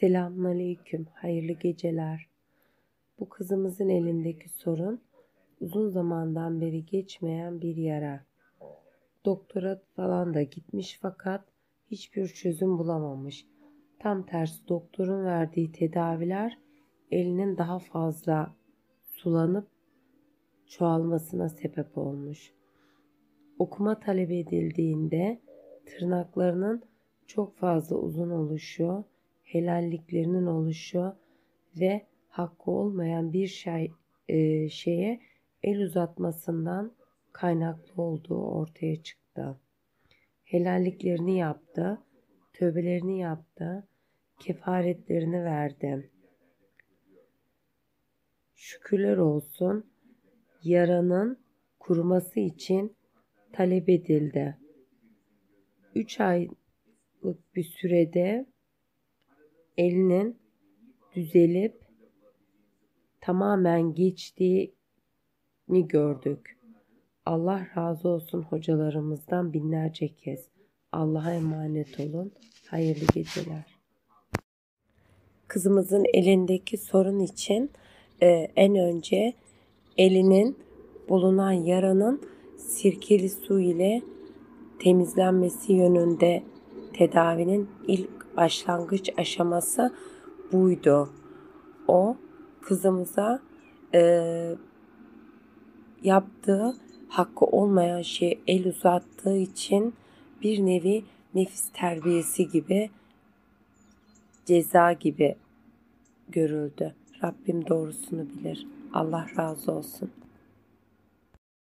Selamünaleyküm, hayırlı geceler. Bu kızımızın elindeki sorun uzun zamandan beri geçmeyen bir yara. Doktora falan da gitmiş fakat hiçbir çözüm bulamamış. Tam tersi doktorun verdiği tedaviler elinin daha fazla sulanıp çoğalmasına sebep olmuş. Okuma talep edildiğinde tırnaklarının çok fazla uzun oluşu, helalliklerinin oluşu ve hakkı olmayan bir şey e, şeye el uzatmasından kaynaklı olduğu ortaya çıktı. Helalliklerini yaptı, tövbelerini yaptı, kefaretlerini verdi. Şükürler olsun yaranın kuruması için talep edildi. 3 aylık bir sürede elinin düzelip tamamen geçtiğini gördük. Allah razı olsun hocalarımızdan binlerce kez. Allah'a emanet olun. Hayırlı geceler. Kızımızın elindeki sorun için e, en önce elinin bulunan yaranın sirkeli su ile temizlenmesi yönünde tedavinin ilk başlangıç aşaması buydu. O kızımıza e, yaptığı hakkı olmayan şey el uzattığı için bir nevi nefis terbiyesi gibi ceza gibi görüldü. Rabbim doğrusunu bilir. Allah razı olsun.